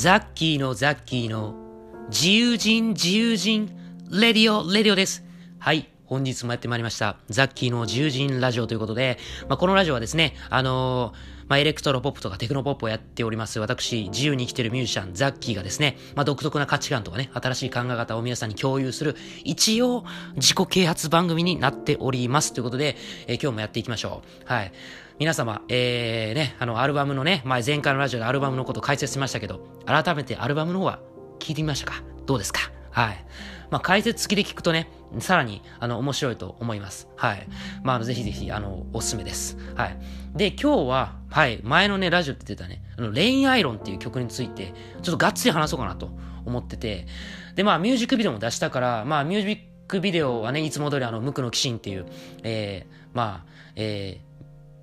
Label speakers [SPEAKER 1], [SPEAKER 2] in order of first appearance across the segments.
[SPEAKER 1] ザッキーのザッキーの自由人自由人 radio radio です。はい。本日もやってまいりました。ザッキーの自由人ラジオということで、まあ、このラジオはですね、あのーまあ、エレクトロポップとかテクノポップをやっております。私、自由に生きてるミュージシャン、ザッキーがですね、まあ、独特な価値観とかね、新しい考え方を皆さんに共有する、一応、自己啓発番組になっております。ということで、えー今日もやっていきましょう。はい。皆様、えー、ね、あの、アルバムのね、前前回のラジオでアルバムのこと解説しましたけど、改めてアルバムの方は聞いてみましたか？どうですか？はい。まあ、解説付きで聞くとね、さらに、あの、面白いと思います。はい。まあ、ぜひぜひ、あの、おすすめです。はい。で、今日は、はい、前のね、ラジオって言ってたね、あの、恋愛論っていう曲について、ちょっとがっつり話そうかなと思ってて、で、まあ、ミュージックビデオも出したから、まあ、ミュージックビデオはね、いつも通りあの、無垢の鬼神っていう、えー、まあ、えー、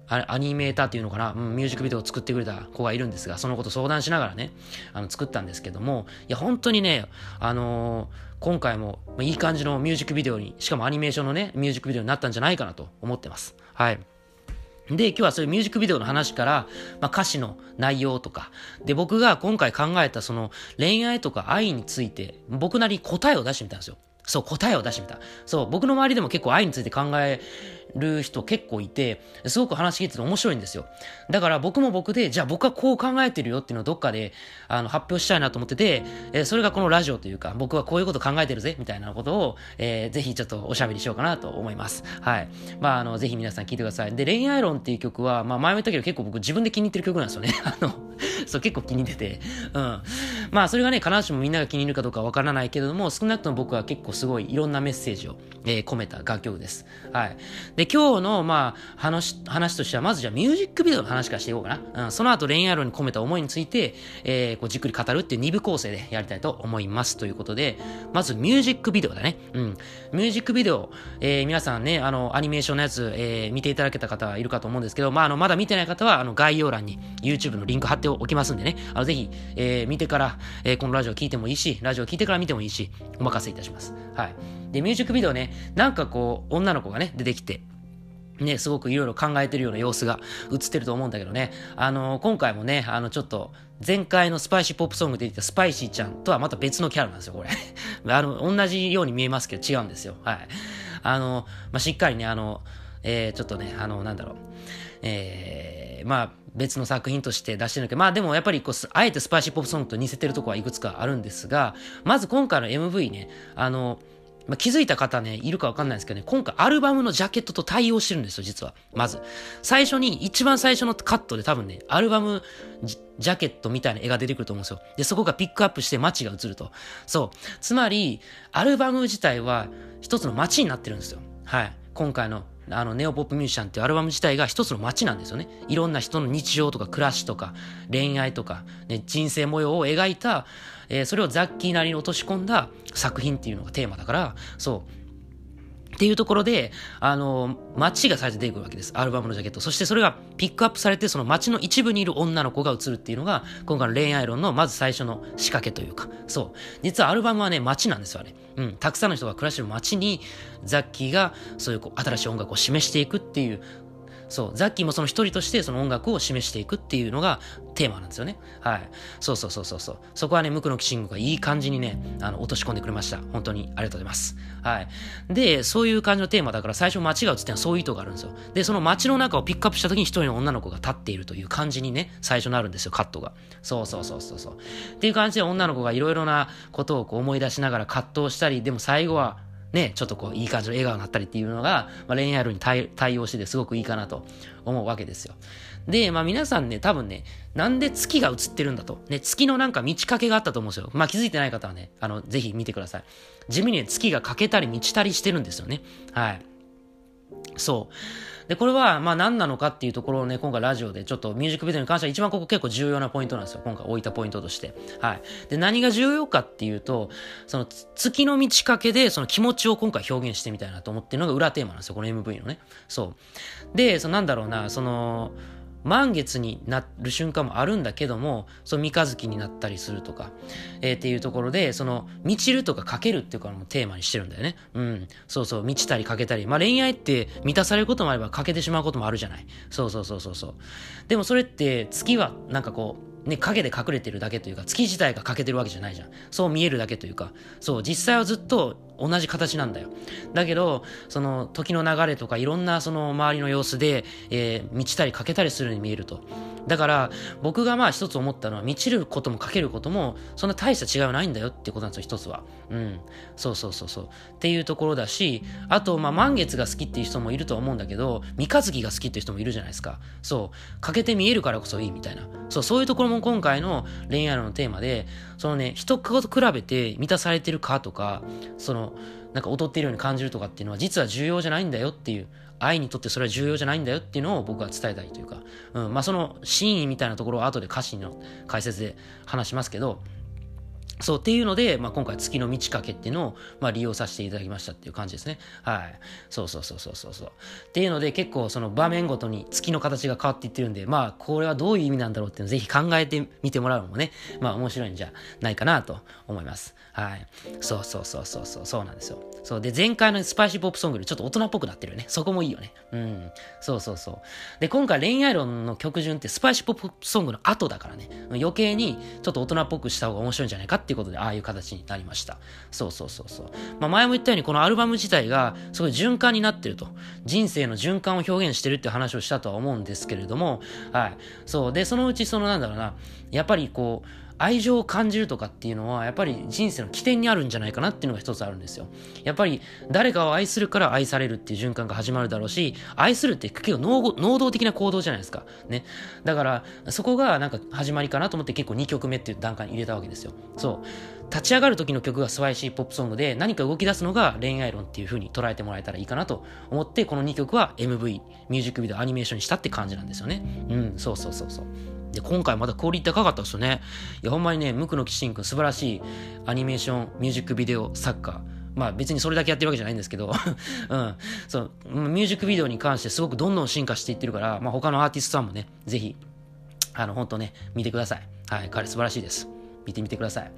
[SPEAKER 1] アニメーターっていうのかな、うんミュージックビデオを作ってくれた子がいるんですが、そのこと相談しながらね、あの作ったんですけども、いや、本当にね、あのー今回もいい感じのミュージックビデオに、しかもアニメーションのね、ミュージックビデオになったんじゃないかなと思ってます。はい。で、今日はそういうミュージックビデオの話から、まあ、歌詞の内容とか、で、僕が今回考えたその恋愛とか愛について、僕なりに答えを出してみたんですよ。そう、答えを出してみた。そう、僕の周りでも結構愛について考える人結構いて、すごく話聞いてて面白いんですよ。だから僕も僕で、じゃあ僕はこう考えてるよっていうのをどっかであの発表したいなと思ってて、えーそれがこのラジオというか、僕はこういうこと考えてるぜ、みたいなことを、えーぜひちょっとおしゃべりしようかなと思います。はい。まあ、あの、ぜひ皆さん聞いてください。で、恋愛論っていう曲は、まあ前も言ったけど結構僕自分で気に入ってる曲なんですよね。あの、そう、結構気に入ってて。うん。まあ、それがね、必ずしもみんなが気に入るかどうかわからないけれども、少なくとも僕は結構すごいいろんなメッセージを、えー込めた楽曲です。はい。で、今日の、まあ、話、話としては、まずじゃあミュージックビデオの話からしていこうかな。うん。その後恋愛論に込めた思いについて、えーこうじっくり語るっていう二部構成でやりたいと思います。ということで、まずミュージックビデオだね。うん。ミュージックビデオ、えー皆さんね、あの、アニメーションのやつ、えー見ていただけた方はいるかと思うんですけど、まあ、あの、まだ見てない方は、あの、概要欄に YouTube のリンク貼っておきますんでね、あの、ぜひ、えー見てから、えーこのラジオ聞いてもいいし、ラジオ聞いてから見てもいいし、お任せいたします。はい。で、ミュージックビデオね、なんかこう、女の子がね、出てきて、ね、すごくいろいろ考えてるような様子が映ってると思うんだけどね。あの、今回もね、あの、ちょっと、前回のスパイシーポップソングで言ったスパイシーちゃんとはまた別のキャラなんですよ、これ。あの、同じように見えますけど違うんですよ。はい。あの、まあ、しっかりね、あの、えー、ちょっとね、あの、なんだろう。えー、まあ、別の作品として出してるけど、まあでもやっぱりこう、あえてスパイシーポップソングと似せてるとこはいくつかあるんですが、まず今回の MV ね、あの、まあ、気づいた方ね、いるかわかんないですけどね、今回アルバムのジャケットと対応してるんですよ、実は。まず。最初に、一番最初のカットで多分ね、アルバムジャケットみたいな絵が出てくると思うんですよ。で、そこがピックアップして街が映ると。そう。つまり、アルバム自体は一つの街になってるんですよ。はい。今回のあの、ネオポップミュージシャンっていうアルバム自体が一つの街なんですよね。いろんな人の日常とか暮らしとか恋愛とか、ね、人生模様を描いた、えーそれをザッキーなりに落とし込んだ作品っていうのがテーマだから、そう。っていうところで、あの、街が最初出てくるわけです。アルバムのジャケット。そしてそれがピックアップされて、その街の一部にいる女の子が映るっていうのが、今回の恋愛論のまず最初の仕掛けというか、そう。実はアルバムはね、街なんですよ、あれ。うん。たくさんの人が暮らしてる街に、ザッキーがそういうこう新しい音楽を示していくっていう、そう、ザッキーもその一人としてその音楽を示していくっていうのがテーマなんですよね。はい。そうそうそうそうそう。そこはね、無垢のキシングがいい感じにね、あの、落とし込んでくれました。本当にありがとうございます。はい。で、そういう感じのテーマだから最初街が映ってのはそういう意図があるんですよ。で、その街の中をピックアップした時に一人の女の子が立っているという感じにね、最初なるんですよ、カットが。そうそうそうそうそう。っていう感じで女の子がいろいろなことをこう思い出しながら葛藤したり、でも最後はね、ちょっとこう、いい感じの笑顔になったりっていうのが、まあ、恋愛論に対応しててすごくいいかなと思うわけですよ。で、まあ皆さんね、多分ね、なんで月が映ってるんだと。ね、月のなんか満ち欠けがあったと思うんですよ。まあ気づいてない方はね、あの、ぜひ見てください。地味にね、月が欠けたり満ちたりしてるんですよね。はい。そう。で、これは、まあ何なのかっていうところをね、今回ラジオでちょっとミュージックビデオに関しては一番ここ結構重要なポイントなんですよ。今回置いたポイントとして。はい。で、何が重要かっていうと、その月の満ち欠けでその気持ちを今回表現してみたいなと思ってるのが裏テーマなんですよ。この MV のね。そう。で、そのなんだろうな、その、満月になる瞬間もあるんだけども、その三日月になったりするとか、えーっていうところで、その、満ちるとかかけるっていうかのもテーマにしてるんだよね。うん。そうそう、満ちたりかけたり。まあ恋愛って満たされることもあればかけてしまうこともあるじゃない。そうそうそうそうそう。でもそれって月はなんかこう、ね、影で隠れてるだけというか、月自体が欠けてるわけじゃないじゃん。そう見えるだけというか、そう、実際はずっと同じ形なんだよ。だけど、その時の流れとかいろんなその周りの様子で、えー、満ちたり欠けたりするように見えると。だから、僕がまあ一つ思ったのは、満ちることも欠けることも、そんな大した違いはないんだよってことなんですよ、一つは。うん。そうそうそうそう。っていうところだし、あと、まあ満月が好きっていう人もいるとは思うんだけど、三日月が好きっていう人もいるじゃないですか。そう。欠けて見えるからこそいいみたいな。そう、そういうところも今回の恋愛のテーマで、そのね、人と比べて満たされてるかとか、その、なんか劣っているように感じるとかっていうのは実は重要じゃないんだよっていう、愛にとってそれは重要じゃないんだよっていうのを僕は伝えたいというか、うん、まあその真意みたいなところは後で歌詞の解説で話しますけど、そうっていうので、まあ、今回月の満ち欠けっていうのを、まあ、利用させていただきましたっていう感じですね。はい。そうそうそうそうそう。っていうので結構その場面ごとに月の形が変わっていってるんで、まあこれはどういう意味なんだろうっていうのをぜひ考えてみてもらうのもね、まあ面白いんじゃないかなと思います。はい。そうそうそうそうそう、そうなんですよ。そう。で、前回のスパイシーポップソングよりちょっと大人っぽくなってるよね。そこもいいよね。うん。そうそうそう。で、今回恋愛論の曲順ってスパイシーポップソングの後だからね、余計にちょっと大人っぽくした方が面白いんじゃないかっていうことで、ああいう形になりました。そうそうそうそう。まあ前も言ったようにこのアルバム自体がすごい循環になってると。人生の循環を表現してるって話をしたとは思うんですけれども、はい。そう。で、そのうちそのなんだろうな、やっぱりこう、愛情を感じるとかっていうのは、やっぱり人生の起点にあるんじゃないかなっていうのが一つあるんですよ。やっぱり誰かを愛するから愛されるっていう循環が始まるだろうし、愛するって結構能動的な行動じゃないですか。ね。だから、そこがなんか始まりかなと思って結構2曲目っていう段階に入れたわけですよ。そう。立ち上がる時の曲がスワイシーポップソングで何か動き出すのが恋愛論っていう風に捉えてもらえたらいいかなと思って、この2曲は MV、ミュージックビデオ、アニメーションにしたって感じなんですよね。うん、そうそうそうそう。で、今回またクオリティ高かったですよね。いや、ほんまにね、無垢のキシン君素晴らしいアニメーション、ミュージックビデオ作家。まあ別にそれだけやってるわけじゃないんですけど うん。そう、ミュージックビデオに関してすごくどんどん進化していってるから、まあ他のアーティストさんもね、ぜひ、あの、本当ね、見てください。はい、彼素晴らしいです。見てみてください。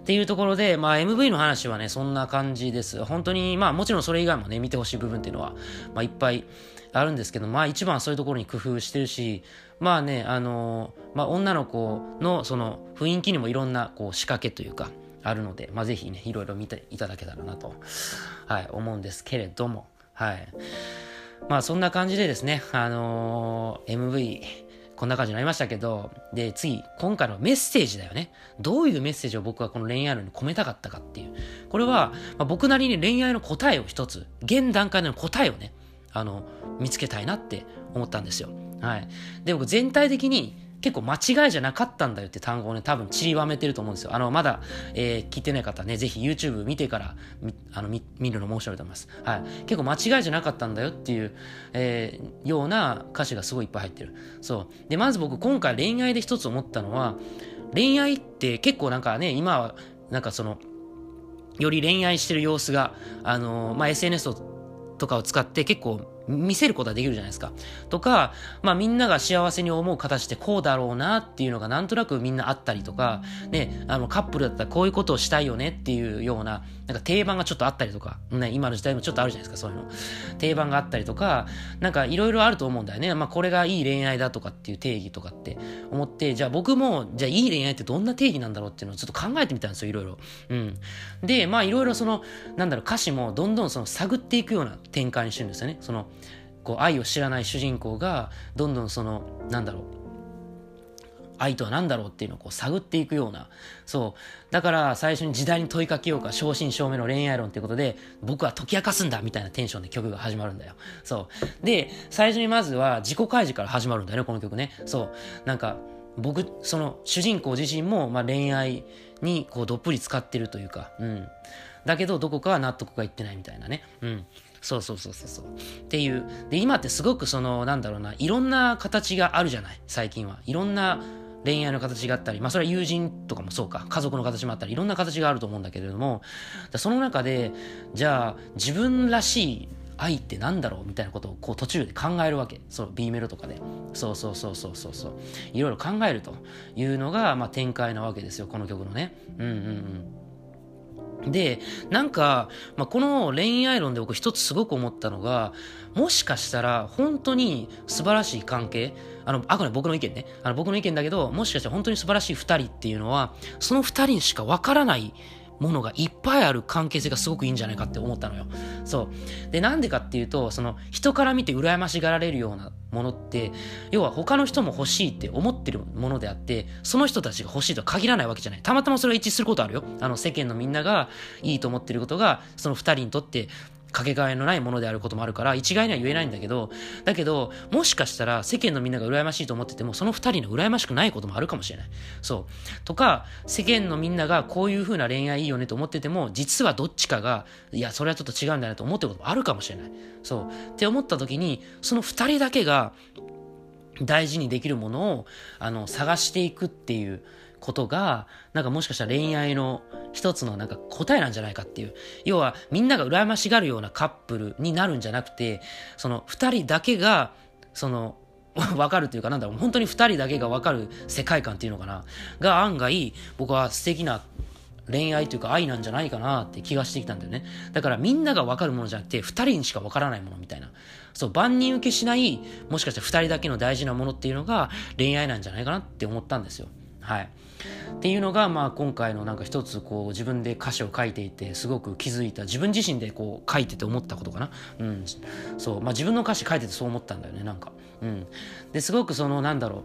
[SPEAKER 1] っていうところで、まあ MV の話はね、そんな感じです。本当に、まあもちろんそれ以外もね、見てほしい部分っていうのは、まあいっぱいあるんですけど、まあ一番そういうところに工夫してるし、まあね、あのー、まあ女の子のその雰囲気にもいろんなこう仕掛けというか、あるので、まあぜひね、いろいろ見ていただけたらなと、はい、思うんですけれども、はい。まあそんな感じでですね、あのー、MV、こんな感じになりましたけど、で、次、今回のメッセージだよね。どういうメッセージを僕はこの恋愛論に込めたかったかっていう。これは、まあ、僕なりに恋愛の答えを一つ、現段階での答えをね、あの、見つけたいなって思ったんですよ。はい。で、僕全体的に結構間違いじゃなかったんだよって単語をね、多分散りばめてると思うんですよ。あの、まだ、えー、聞いてない方ね、ぜひ YouTube 見てから、あの、見、見るの面白いと思います。はい。結構間違いじゃなかったんだよっていう、えー、ような歌詞がすごいいっぱい入ってる。そう。で、まず僕今回恋愛で一つ思ったのは、恋愛って結構なんかね、今は、なんかその、より恋愛してる様子が、あのー、まあ、SNS とかを使って結構見せることはできるじゃないですか。とか、まあみんなが幸せに思う形ってこうだろうなっていうのがなんとなくみんなあったりとか、ね、あのカップルだったらこういうことをしたいよねっていうような、なんか定番がちょっとあったりとか、ね、今の時代もちょっとあるじゃないですか、そういうの。定番があったりとか、なんかいろいろあると思うんだよね。まあこれがいい恋愛だとかっていう定義とかって思って、じゃあ僕も、じゃあいい恋愛ってどんな定義なんだろうっていうのをちょっと考えてみたんですよ、いろいろ。うん。で、まあいろいろその、なんだろう、歌詞もどんどんその探っていくような展開にしてるんですよね。その、こう愛を知らない主人公がどんどんそのなんだろう愛とは何だろうっていうのをこう探っていくような。そう。だから最初に時代に問いかけようか、正真正銘の恋愛論っていうことで、僕は解き明かすんだみたいなテンションで曲が始まるんだよ。そう。で、最初にまずは自己開示から始まるんだよね、この曲ね。そう。なんか、僕、その主人公自身も、まあ、恋愛にこうどっぷり使ってるというか、うん。だけどどこかは納得がいってないみたいなね。うん。そうそうそうそうそう。っていう。で、今ってすごくその、なんだろうな、いろんな形があるじゃない、最近は。いろんな恋愛の形があったり、まあそれは友人とかもそうか、家族の形もあったり、いろんな形があると思うんだけれども、その中で、じゃあ、自分らしい愛ってなんだろう？みたいなことをこう途中で考えるわけ。そう、B メロとかで。そうそうそうそうそうそう。いろいろ考えるというのが、まあ展開なわけですよ、この曲のね。うんうんうん。で、なんか、まあ、この恋愛論で僕一つすごく思ったのが、もしかしたら本当に素晴らしい関係、あの、あくまで僕の意見ね、あの僕の意見だけど、もしかしたら本当に素晴らしい二人っていうのは、その二人にしかわからないものがいっぱいある関係性がすごくいいんじゃないかって思ったのよ。そう。で、なんでかっていうと、その人から見て羨ましがられるようなものって、要は他の人も欲しいって思ってるものであって、その人たちが欲しいとは限らないわけじゃない。たまたまそれが一致することあるよ。あの世間のみんながいいと思ってることが、その二人にとってかけがえのないものであることもあるから、一概には言えないんだけど、だけど、もしかしたら世間のみんなが羨ましいと思ってても、その二人の羨ましくないこともあるかもしれない。そう。とか、世間のみんながこういう風な恋愛いいよねと思ってても、実はどっちかが、いや、それはちょっと違うんだなと思ってることもあるかもしれない。そう。って思った時に、その二人だけが大事にできるものを、あの、探していくっていう、ことが、なんかもしかしたら恋愛の一つのなんか答えなんじゃないかっていう。要はみんなが羨ましがるようなカップルになるんじゃなくて、その二人だけが、その、わかるというかなんだろう、本当に二人だけがわかる世界観っていうのかな。が案外、僕は素敵な恋愛というか愛なんじゃないかなって気がしてきたんだよね。だからみんながわかるものじゃなくて、二人にしかわからないものみたいな。そう、万人受けしない、もしかしたら二人だけの大事なものっていうのが恋愛なんじゃないかなって思ったんですよ。はい。っていうのが、まあ、今回のなんか一つこう自分で歌詞を書いていてすごく気づいた自分自身でこう書いてて思ったことかな。うん。そう。まあ自分の歌詞書いててそう思ったんだよね、なんか。うん。で、すごくそのなんだろ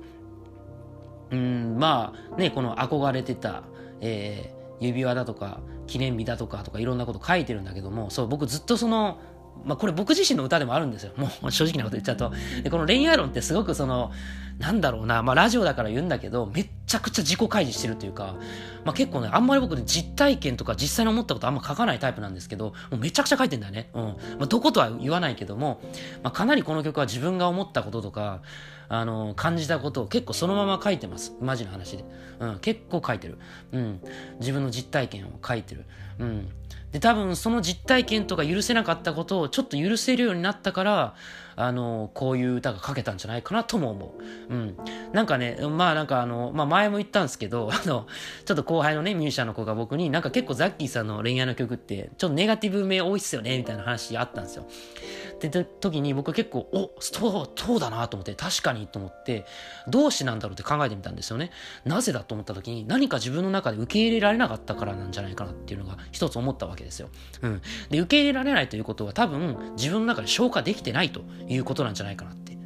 [SPEAKER 1] う。うん、まあね、この憧れてた、えー、指輪だとか記念日だとかとかいろんなこと書いてるんだけども、そう、僕ずっとそのまあこれ僕自身の歌でもあるんですよ。もう正直なこと言っちゃうと。で、この恋愛論ってすごくその、なんだろうな、まあラジオだから言うんだけど、めっちゃくちゃ自己開示してるというか、まあ結構ね、あんまり僕ね、実体験とか実際に思ったことあんま書かないタイプなんですけど、もうめちゃくちゃ書いてんだよね。うん。まあどことは言わないけども、まあかなりこの曲は自分が思ったこととか、あの、感じたことを結構そのまま書いてます。マジな話で。うん、結構書いてる。うん。自分の実体験を書いてる。うん。で、多分その実体験とか許せなかったことをちょっと許せるようになったから、あの、こういう歌が書けたんじゃないかなとも思う。うん。なんかね、まあなんかあの、まあ前も言ったんですけど、あの、ちょっと後輩のね、ミュージシャンの子が僕になんか結構ザッキーさんの恋愛の曲って、ちょっとネガティブ名多いっすよね、みたいな話あったんですよ。って時に僕は結構、お、そう、そうだなと思って、確かにと思って、どうしてなんだろうって考えてみたんですよね。なぜだと思った時に、何か自分の中で受け入れられなかったからなんじゃないかなっていうのが一つ思ったわけですよ。うん。で、受け入れられないということは多分、自分の中で消化できてないということなんじゃないかなって。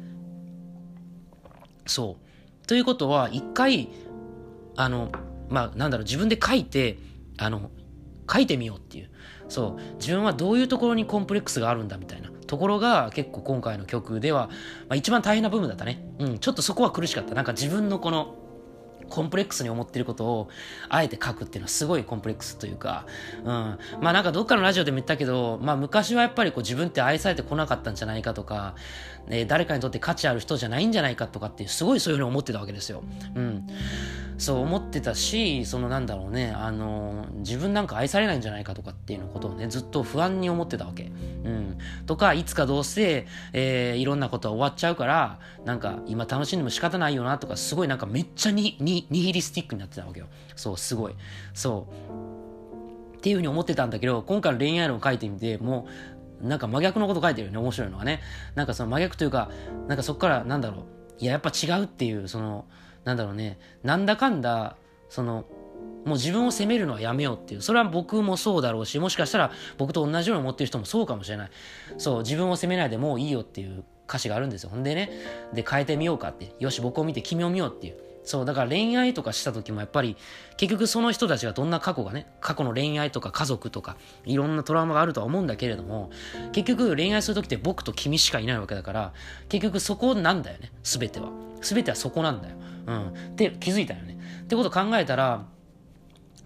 [SPEAKER 1] そう。ということは、一回、あの、まあ、なんだろう、自分で書いて、あの、書いてみようっていう。そう。自分はどういうところにコンプレックスがあるんだみたいな。ところが結構今回の曲では、まあ、一番大変な部分だったね。うん、ちょっとそこは苦しかった。なんか自分のこの、コンプレックスに思ってることを、あえて書くっていうのはすごいコンプレックスというか、うん。まあなんかどっかのラジオでも言ったけど、まあ昔はやっぱりこう自分って愛されてこなかったんじゃないかとか、ね、誰かにとって価値ある人じゃないんじゃないかとかっていう、すごいそういうふうに思ってたわけですよ。うん。そう思ってたし、そのなんだろうね、あの、自分なんか愛されないんじゃないかとかっていうのことをね、ずっと不安に思ってたわけ。うん。とか、いつかどうせ、えー、いろんなことは終わっちゃうから、なんか今楽しんでも仕方ないよなとか、すごいなんかめっちゃに、に、ニヒリスティックになってたわけよ。そう、すごい。そう。っていうふうに思ってたんだけど、今回の恋愛論を書いてみて、もう、なんか真逆のこと書いてるよね、面白いのはね。なんかその真逆というか、なんかそこからなんだろう、いや、やっぱ違うっていう、その、なんだろうね、なんだかんだ、その、もう自分を責めるのはやめようっていう。それは僕もそうだろうし、もしかしたら僕と同じように思ってる人もそうかもしれない。そう、自分を責めないでもういいよっていう歌詞があるんですよ。ほんでね、で、変えてみようかって。よし、僕を見て君を見ようっていう。そう、だから恋愛とかした時もやっぱり、結局その人たちがどんな過去がね、過去の恋愛とか家族とか、いろんなトラウマがあるとは思うんだけれども、結局恋愛する時って僕と君しかいないわけだから、結局そこなんだよね、すべては。すべてはそこなんだよ。うん。って気づいたよね。ってこと考えたら、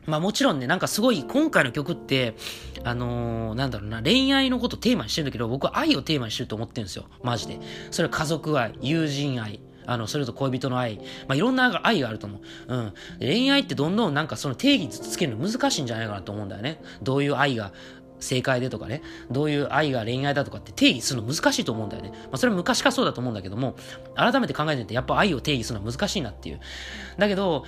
[SPEAKER 1] まあもちろんね、なんかすごい、今回の曲って、あのー、なんだろうな、恋愛のことテーマにしてるんだけど、僕は愛をテーマにしてると思ってるんですよ。マジで。それは家族愛、友人愛、あの、それと恋人の愛。まあいろんな愛があると思う。うん。恋愛ってどんどんなんかその定義つけるの難しいんじゃないかなと思うんだよね。どういう愛が正解でとかね、どういう愛が恋愛だとかって定義するの難しいと思うんだよね。まあそれは昔からそうだと思うんだけども、改めて考えてみてやっぱ愛を定義するのは難しいなっていう。だけど、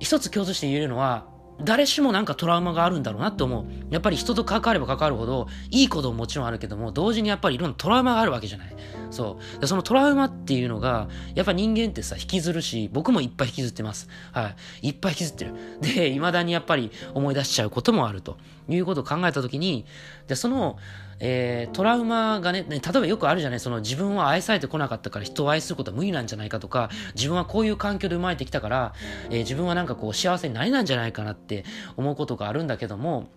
[SPEAKER 1] 一つ共通して言えるのは、誰しもなんかトラウマがあるんだろうなって思う。やっぱり人と関われば関わるほど、いいことももちろんあるけども、同時にやっぱりいろんなトラウマがあるわけじゃない。そう。でそのトラウマっていうのが、やっぱ人間ってさ、引きずるし、僕もいっぱい引きずってます。はい。いっぱい引きずってる。で、未だにやっぱり思い出しちゃうこともあるということを考えたときに、で、その、えー、トラウマがね、ね、例えばよくあるじゃない、その自分は愛されてこなかったから人を愛することは無理なんじゃないかとか、自分はこういう環境で生まれてきたから、えー、自分はなんかこう幸せになれないんじゃないかなって思うことがあるんだけども、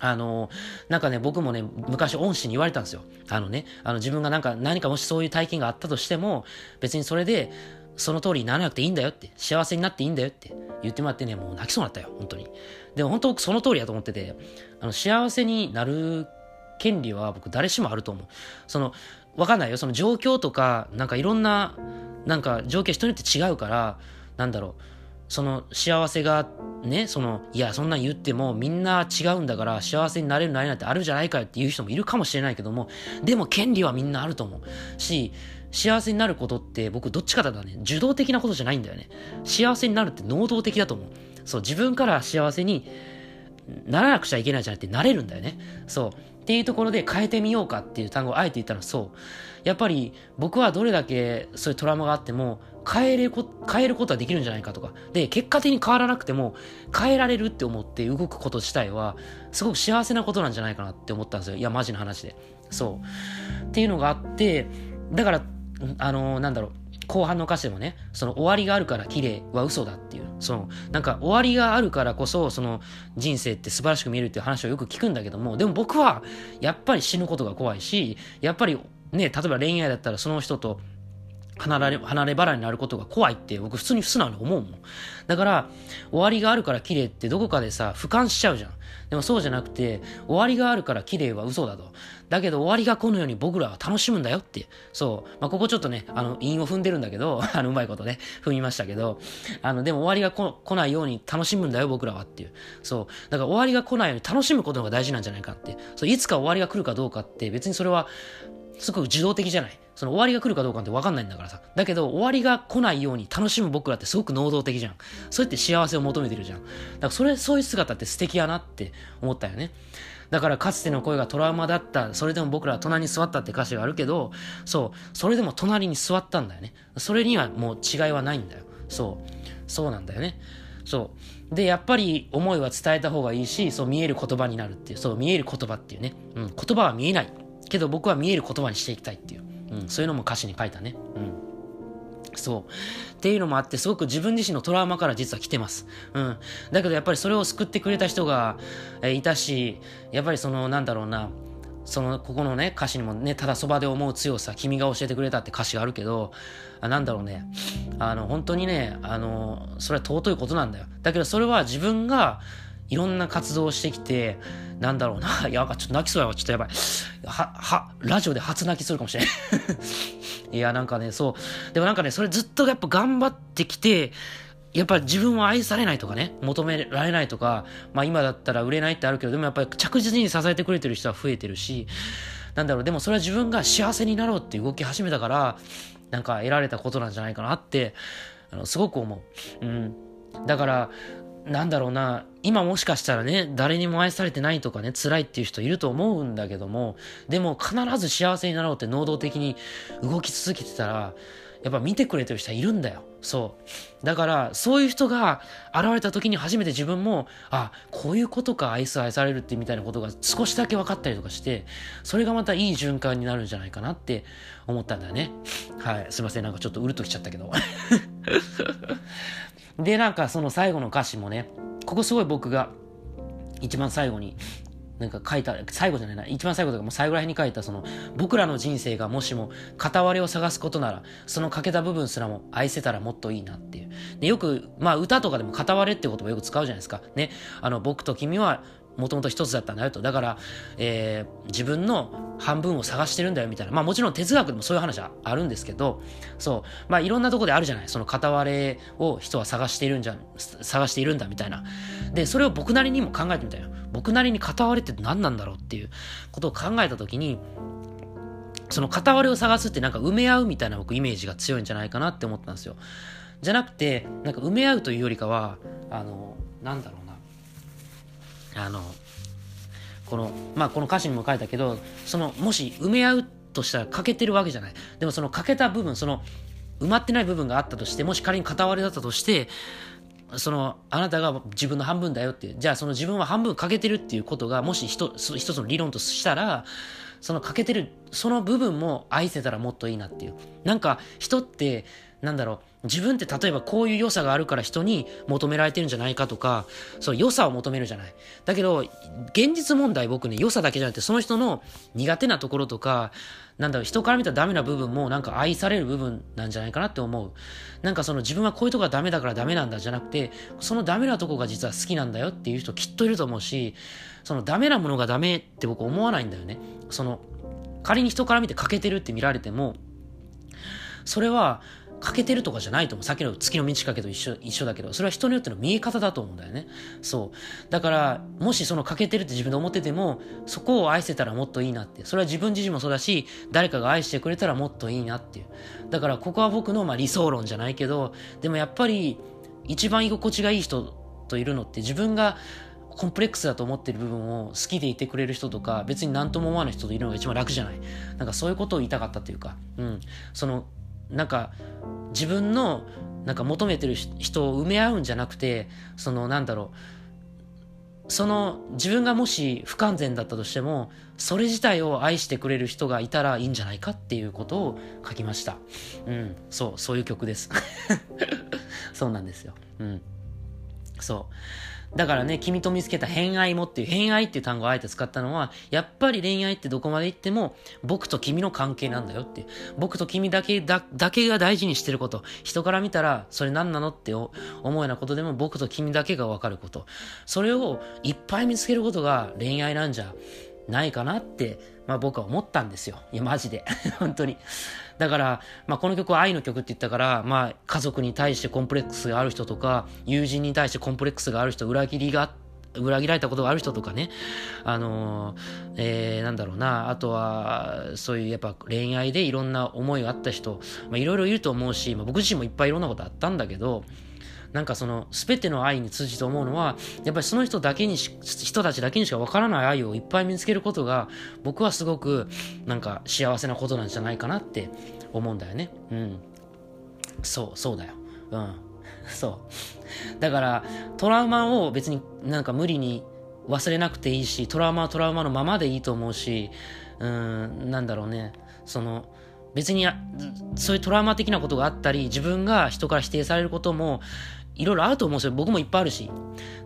[SPEAKER 1] あの、なんかね、僕もね、昔恩師に言われたんですよ。あのね、あの自分がなんか何かもしそういう体験があったとしても、別にそれで、その通りにならなくていいんだよって、幸せになっていいんだよって言ってもらってね、もう泣きそうになったよ、本当に。でも本当その通りやと思ってて、あの、幸せになる権利は僕誰しもあると思う。その、わかんないよ。その状況とか、なんかいろんな、なんか状況人によって違うから、なんだろう。その幸せがね、その、いや、そんなん言ってもみんな違うんだから幸せになれるなれないってあるじゃないかっていう人もいるかもしれないけども、でも権利はみんなあると思う。し、幸せになることって僕どっちかだとね、受動的なことじゃないんだよね。幸せになるって能動的だと思う。そう、自分から幸せにならなくちゃいけないじゃなくてなれるんだよね。そう。っていうところで変えてみようかっていう単語をあえて言ったらそう。やっぱり僕はどれだけそういうトラウマがあっても変えるこ変えることはできるんじゃないかとか。で、結果的に変わらなくても変えられるって思って動くこと自体はすごく幸せなことなんじゃないかなって思ったんですよ。いや、マジな話で。そう。っていうのがあって、だから、あのー、なんだろう。後半の歌詞でもね、その終わりがあるから綺麗は嘘だっていう、その、なんか終わりがあるからこそ、その人生って素晴らしく見えるっていう話をよく聞くんだけども、でも僕は、やっぱり死ぬことが怖いし、やっぱりね、例えば恋愛だったらその人と離れ、離れ離れになることが怖いって僕普通に素直に思うもん。だから、終わりがあるから綺麗ってどこかでさ、俯瞰しちゃうじゃん。でもそうじゃなくて、終わりがあるから綺麗は嘘だと。だけど終わりが来ぬように僕らは楽しむんだよって。そう。まあ、ここちょっとね、あの、韻を踏んでるんだけど、あの、うまいことね、踏みましたけど、あの、でも終わりが来ないように楽しむんだよ僕らはっていう。そう。だから終わりが来ないように楽しむことが大事なんじゃないかって。そう、いつか終わりが来るかどうかって別にそれは、すごく受動的じゃない？その終わりが来るかどうかって分かんないんだからさ。だけど、終わりが来ないように楽しむ僕らってすごく能動的じゃん。そうやって幸せを求めてるじゃん。だからそれ、そういう姿って素敵やなって思ったよね。だからかつての声がトラウマだった、それでも僕らは隣に座ったって歌詞があるけど、そう、それでも隣に座ったんだよね。それにはもう違いはないんだよ。そう。そうなんだよね。そう。で、やっぱり思いは伝えた方がいいし、そう見える言葉になるっていう、そう見える言葉っていうね。うん、言葉は見えない。けど僕は見える言葉にしていきたいっていう、うん、そういうのも歌詞に書いたね。うん。そう。っていうのもあって、すごく自分自身のトラウマから実は来てます。うん。だけどやっぱりそれを救ってくれた人が、えいたし、やっぱりその、なんだろうな、その、ここのね、歌詞にもね、ただそばで思う強さ、君が教えてくれたって歌詞があるけど、あなんだろうね、あの、本当にね、あの、それは尊いことなんだよ。だけどそれは自分が、いろんな活動をしてきて、なんだろうな。いやば、ちょっと泣きそうやわ。ちょっとやばい。は、は、ラジオで初泣きするかもしれん。いや、なんかね、そう。でもなんかね、それずっとやっぱ頑張ってきて、やっぱり自分は愛されないとかね、求められないとか、まあ今だったら売れないってあるけど、でもやっぱり着実に支えてくれてる人は増えてるし、なんだろう、でもそれは自分が幸せになろうって動き始めたから、なんか得られたことなんじゃないかなって、あの、すごく思う。うん。だから、なんだろうな、今もしかしたらね、誰にも愛されてないとかね、辛いっていう人いると思うんだけども、でも必ず幸せになろうって能動的に動き続けてたら、やっぱ見てくれてる人はいるんだよ。そう。だから、そういう人が現れた時に初めて自分も、あ、こういうことか愛す愛されるってみたいなことが少しだけ分かったりとかして、それがまたいい循環になるんじゃないかなって思ったんだよね。はい。すいません。なんかちょっとうるっときちゃったけど。で、なんかその最後の歌詞もね、ここすごい僕が一番最後になんか書いた、最後じゃないな、一番最後とかもう最後らへんに書いたその、僕らの人生がもしも片割れを探すことなら、その欠けた部分すらも愛せたらもっといいなっていう。で、よく、まあ歌とかでも片割れって言葉よく使うじゃないですか。ね。あの、僕と君はもともと一つだったんだよと。だから、えー、自分の半分を探してるんだよみたいな。まあもちろん哲学でもそういう話はあるんですけど、そう。まあいろんなとこであるじゃない。その片割れを人は探しているんじゃ、探しているんだみたいな。で、それを僕なりにも考えてみたよ。僕なりに片割れって何なんだろうっていうことを考えたときに、その片割れを探すってなんか埋め合うみたいな僕イメージが強いんじゃないかなって思ったんですよ。じゃなくて、なんか埋め合うというよりかは、あの、なんだろうあの、この、まあこの歌詞にも書いたけど、その、もし埋め合うとしたら欠けてるわけじゃない。でもその欠けた部分、その、埋まってない部分があったとして、もし仮に片割れだったとして、その、あなたが自分の半分だよって。じゃあその自分は半分欠けてるっていうことが、もし一つの理論としたら、その欠けてる、その部分も愛せたらもっといいなっていう。なんか、人って、なんだろう、自分って例えばこういう良さがあるから人に求められてるんじゃないかとか、そう、良さを求めるじゃない。だけど、現実問題僕ね、良さだけじゃなくて、その人の苦手なところとか、なんだろう、人から見たらダメな部分もなんか愛される部分なんじゃないかなって思う。なんかその自分はこういうとこがダメだからダメなんだじゃなくて、そのダメなとこが実は好きなんだよっていう人きっといると思うし、そのダメなものがダメって僕思わないんだよね。その、仮に人から見て欠けてるって見られても、それは、欠けてるとかじゃないと思う。さっきの月の満ち欠けと一緒、一緒だけど、それは人によっての見え方だと思うんだよね。そう。だから、もしその欠けてるって自分で思ってても、そこを愛せたらもっといいなって。それは自分自身もそうだし、誰かが愛してくれたらもっといいなっていう。だから、ここは僕のまあ理想論じゃないけど、でもやっぱり、一番居心地がいい人といるのって自分がコンプレックスだと思ってる部分を好きでいてくれる人とか、別に何とも思わない人といるのが一番楽じゃない。なんかそういうことを言いたかったというか、うん。その、なんか自分のなんか求めてる人を埋め合うんじゃなくてそのなんだろうその自分がもし不完全だったとしてもそれ自体を愛してくれる人がいたらいいんじゃないかっていうことを書きました。うんそうそういう曲です。そうなんですよ。うん。そう。だからね、君と見つけた偏愛もっていう、偏愛っていう単語をあえて使ったのは、やっぱり恋愛ってどこまで行っても、僕と君の関係なんだよっていう。僕と君だけだ、だけが大事にしてること。人から見たら、それ何なのって思うようなことでも、僕と君だけがわかること。それをいっぱい見つけることが恋愛なんじゃないかなって、まあ僕は思ったんですよ。いや、マジで。本当に。だから、まあ、この曲は愛の曲って言ったから、まあ、家族に対してコンプレックスがある人とか、友人に対してコンプレックスがある人、裏切りが裏切られたことがある人とかね、あのー、えー、なんだろうな、あとは、そういうやっぱ恋愛でいろんな思いがあった人、まあ、いろいろいると思うし、まあ、僕自身もいっぱいいろんなことあったんだけど、なんかその全ての愛に通じて思うのはやっぱりその人だけに人たちだけにしかわからない愛をいっぱい見つけることが僕はすごくなんか幸せなことなんじゃないかなって思うんだよね。うん。そうそうだよ。うん。そう。だからトラウマを別になんか無理に忘れなくていいしトラウマはトラウマのままでいいと思うしうんなんだろうね。その別にそういうトラウマ的なことがあったり自分が人から否定されることもいろいろあると思うんですよ。僕もいっぱいあるし。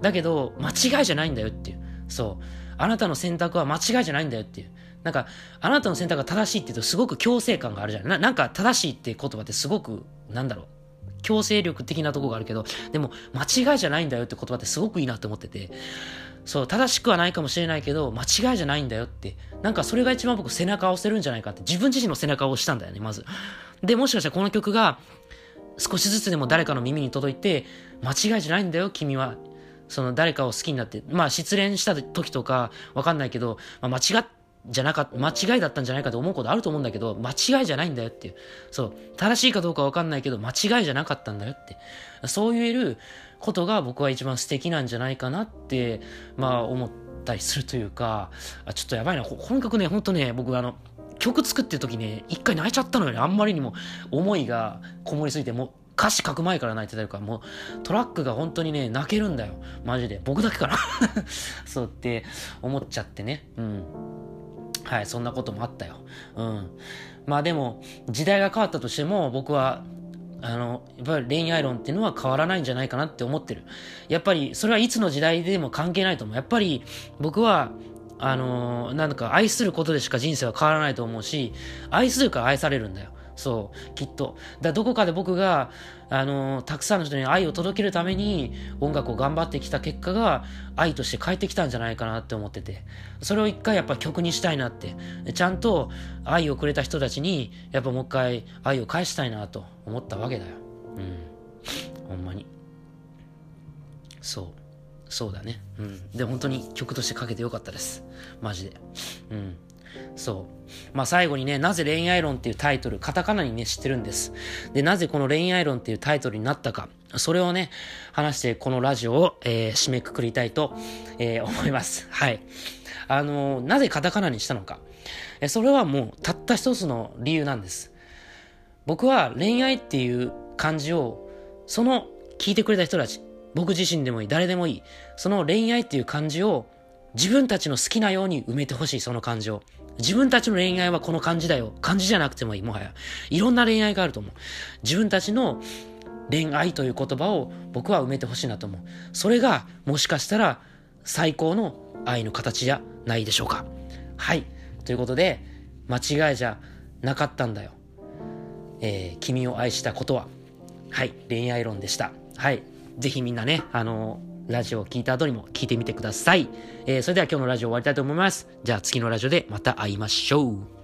[SPEAKER 1] だけど、間違いじゃないんだよっていう。そう。あなたの選択は間違いじゃないんだよっていう。なんか、あなたの選択が正しいって言うとすごく強制感があるじゃない。なんか正しいって言葉ってすごく、なんだろう。強制力的なとこがあるけど、でも、間違いじゃないんだよって言葉ってすごくいいなって思ってて、そう、正しくはないかもしれないけど、間違いじゃないんだよって。なんかそれが一番僕背中を押せるんじゃないかって、自分自身の背中を押したんだよね、まず。で、もしかしたらこの曲が、少しずつでも誰かの耳に届いて、間違いじゃないんだよ、君は。その誰かを好きになって、まあ失恋した時とかわかんないけど、まあ、間違っじゃなかっ、間違いだったんじゃないかと思うことあると思うんだけど、間違いじゃないんだよっていう。そう。正しいかどうかわかんないけど、間違いじゃなかったんだよって。そう言えることが僕は一番素敵なんじゃないかなって、まあ思ったりするというか、あちょっとやばいな。この曲ね、ほんとね、僕あの、曲作ってる時ね、一回泣いちゃったのよね。あんまりにも思いがこもりすぎて、もう歌詞書く前から泣いてたりとか、もうトラックが本当にね、泣けるんだよ。マジで。僕だけかな そうって思っちゃってね。うん。はい、そんなこともあったよ。うん。まあでも、時代が変わったとしても、僕は、あの、やっぱり恋愛論っていうのは変わらないんじゃないかなって思ってる。やっぱり、それはいつの時代でも関係ないと思う。やっぱり、僕は、あの、なんか愛することでしか人生は変わらないと思うし、愛するから愛されるんだよ。そう、きっと。だどこかで僕が、あのたくさんの人に愛を届けるために音楽を頑張ってきた結果が愛として返ってきたんじゃないかなって思ってて。それを一回やっぱ曲にしたいなって。ちゃんと愛をくれた人たちに、やっぱもう一回愛を返したいなと思ったわけだよ。うん。ほんまに。そう。そうだね。うん。で、本当に曲としてかけてよかったです。マジで。うん。そう。まあ最後にね、なぜ恋愛論っていうタイトル、カタカナにね、知ってるんです。で、なぜこの恋愛論っていうタイトルになったか、それをね、話してこのラジオを、えー、締めくくりたいと、えー、思います。はい。あのー、なぜカタカナにしたのか。えそれはもうたった一つの理由なんです。僕は恋愛っていう漢字を、その聞いてくれた人たち、僕自身でもいい、誰でもいい、その恋愛っていう漢字を自分たちの好きなように埋めてほしい、その漢字を。自分たちの恋愛はこの漢字だよ。漢字じゃなくてもいい、もはや。いろんな恋愛があると思う。自分たちの恋愛という言葉を僕は埋めてほしいなと思う。それがもしかしたら最高の愛の形じゃないでしょうか。はい。ということで、間違いじゃなかったんだよ。えー、君を愛したことは。はい。恋愛論でした。はい。ぜひみんなね、あの、ラジオを聞いた後にも聞いてみてください。えー、それでは今日のラジオ終わりたいと思います。じゃあ次のラジオでまた会いましょう。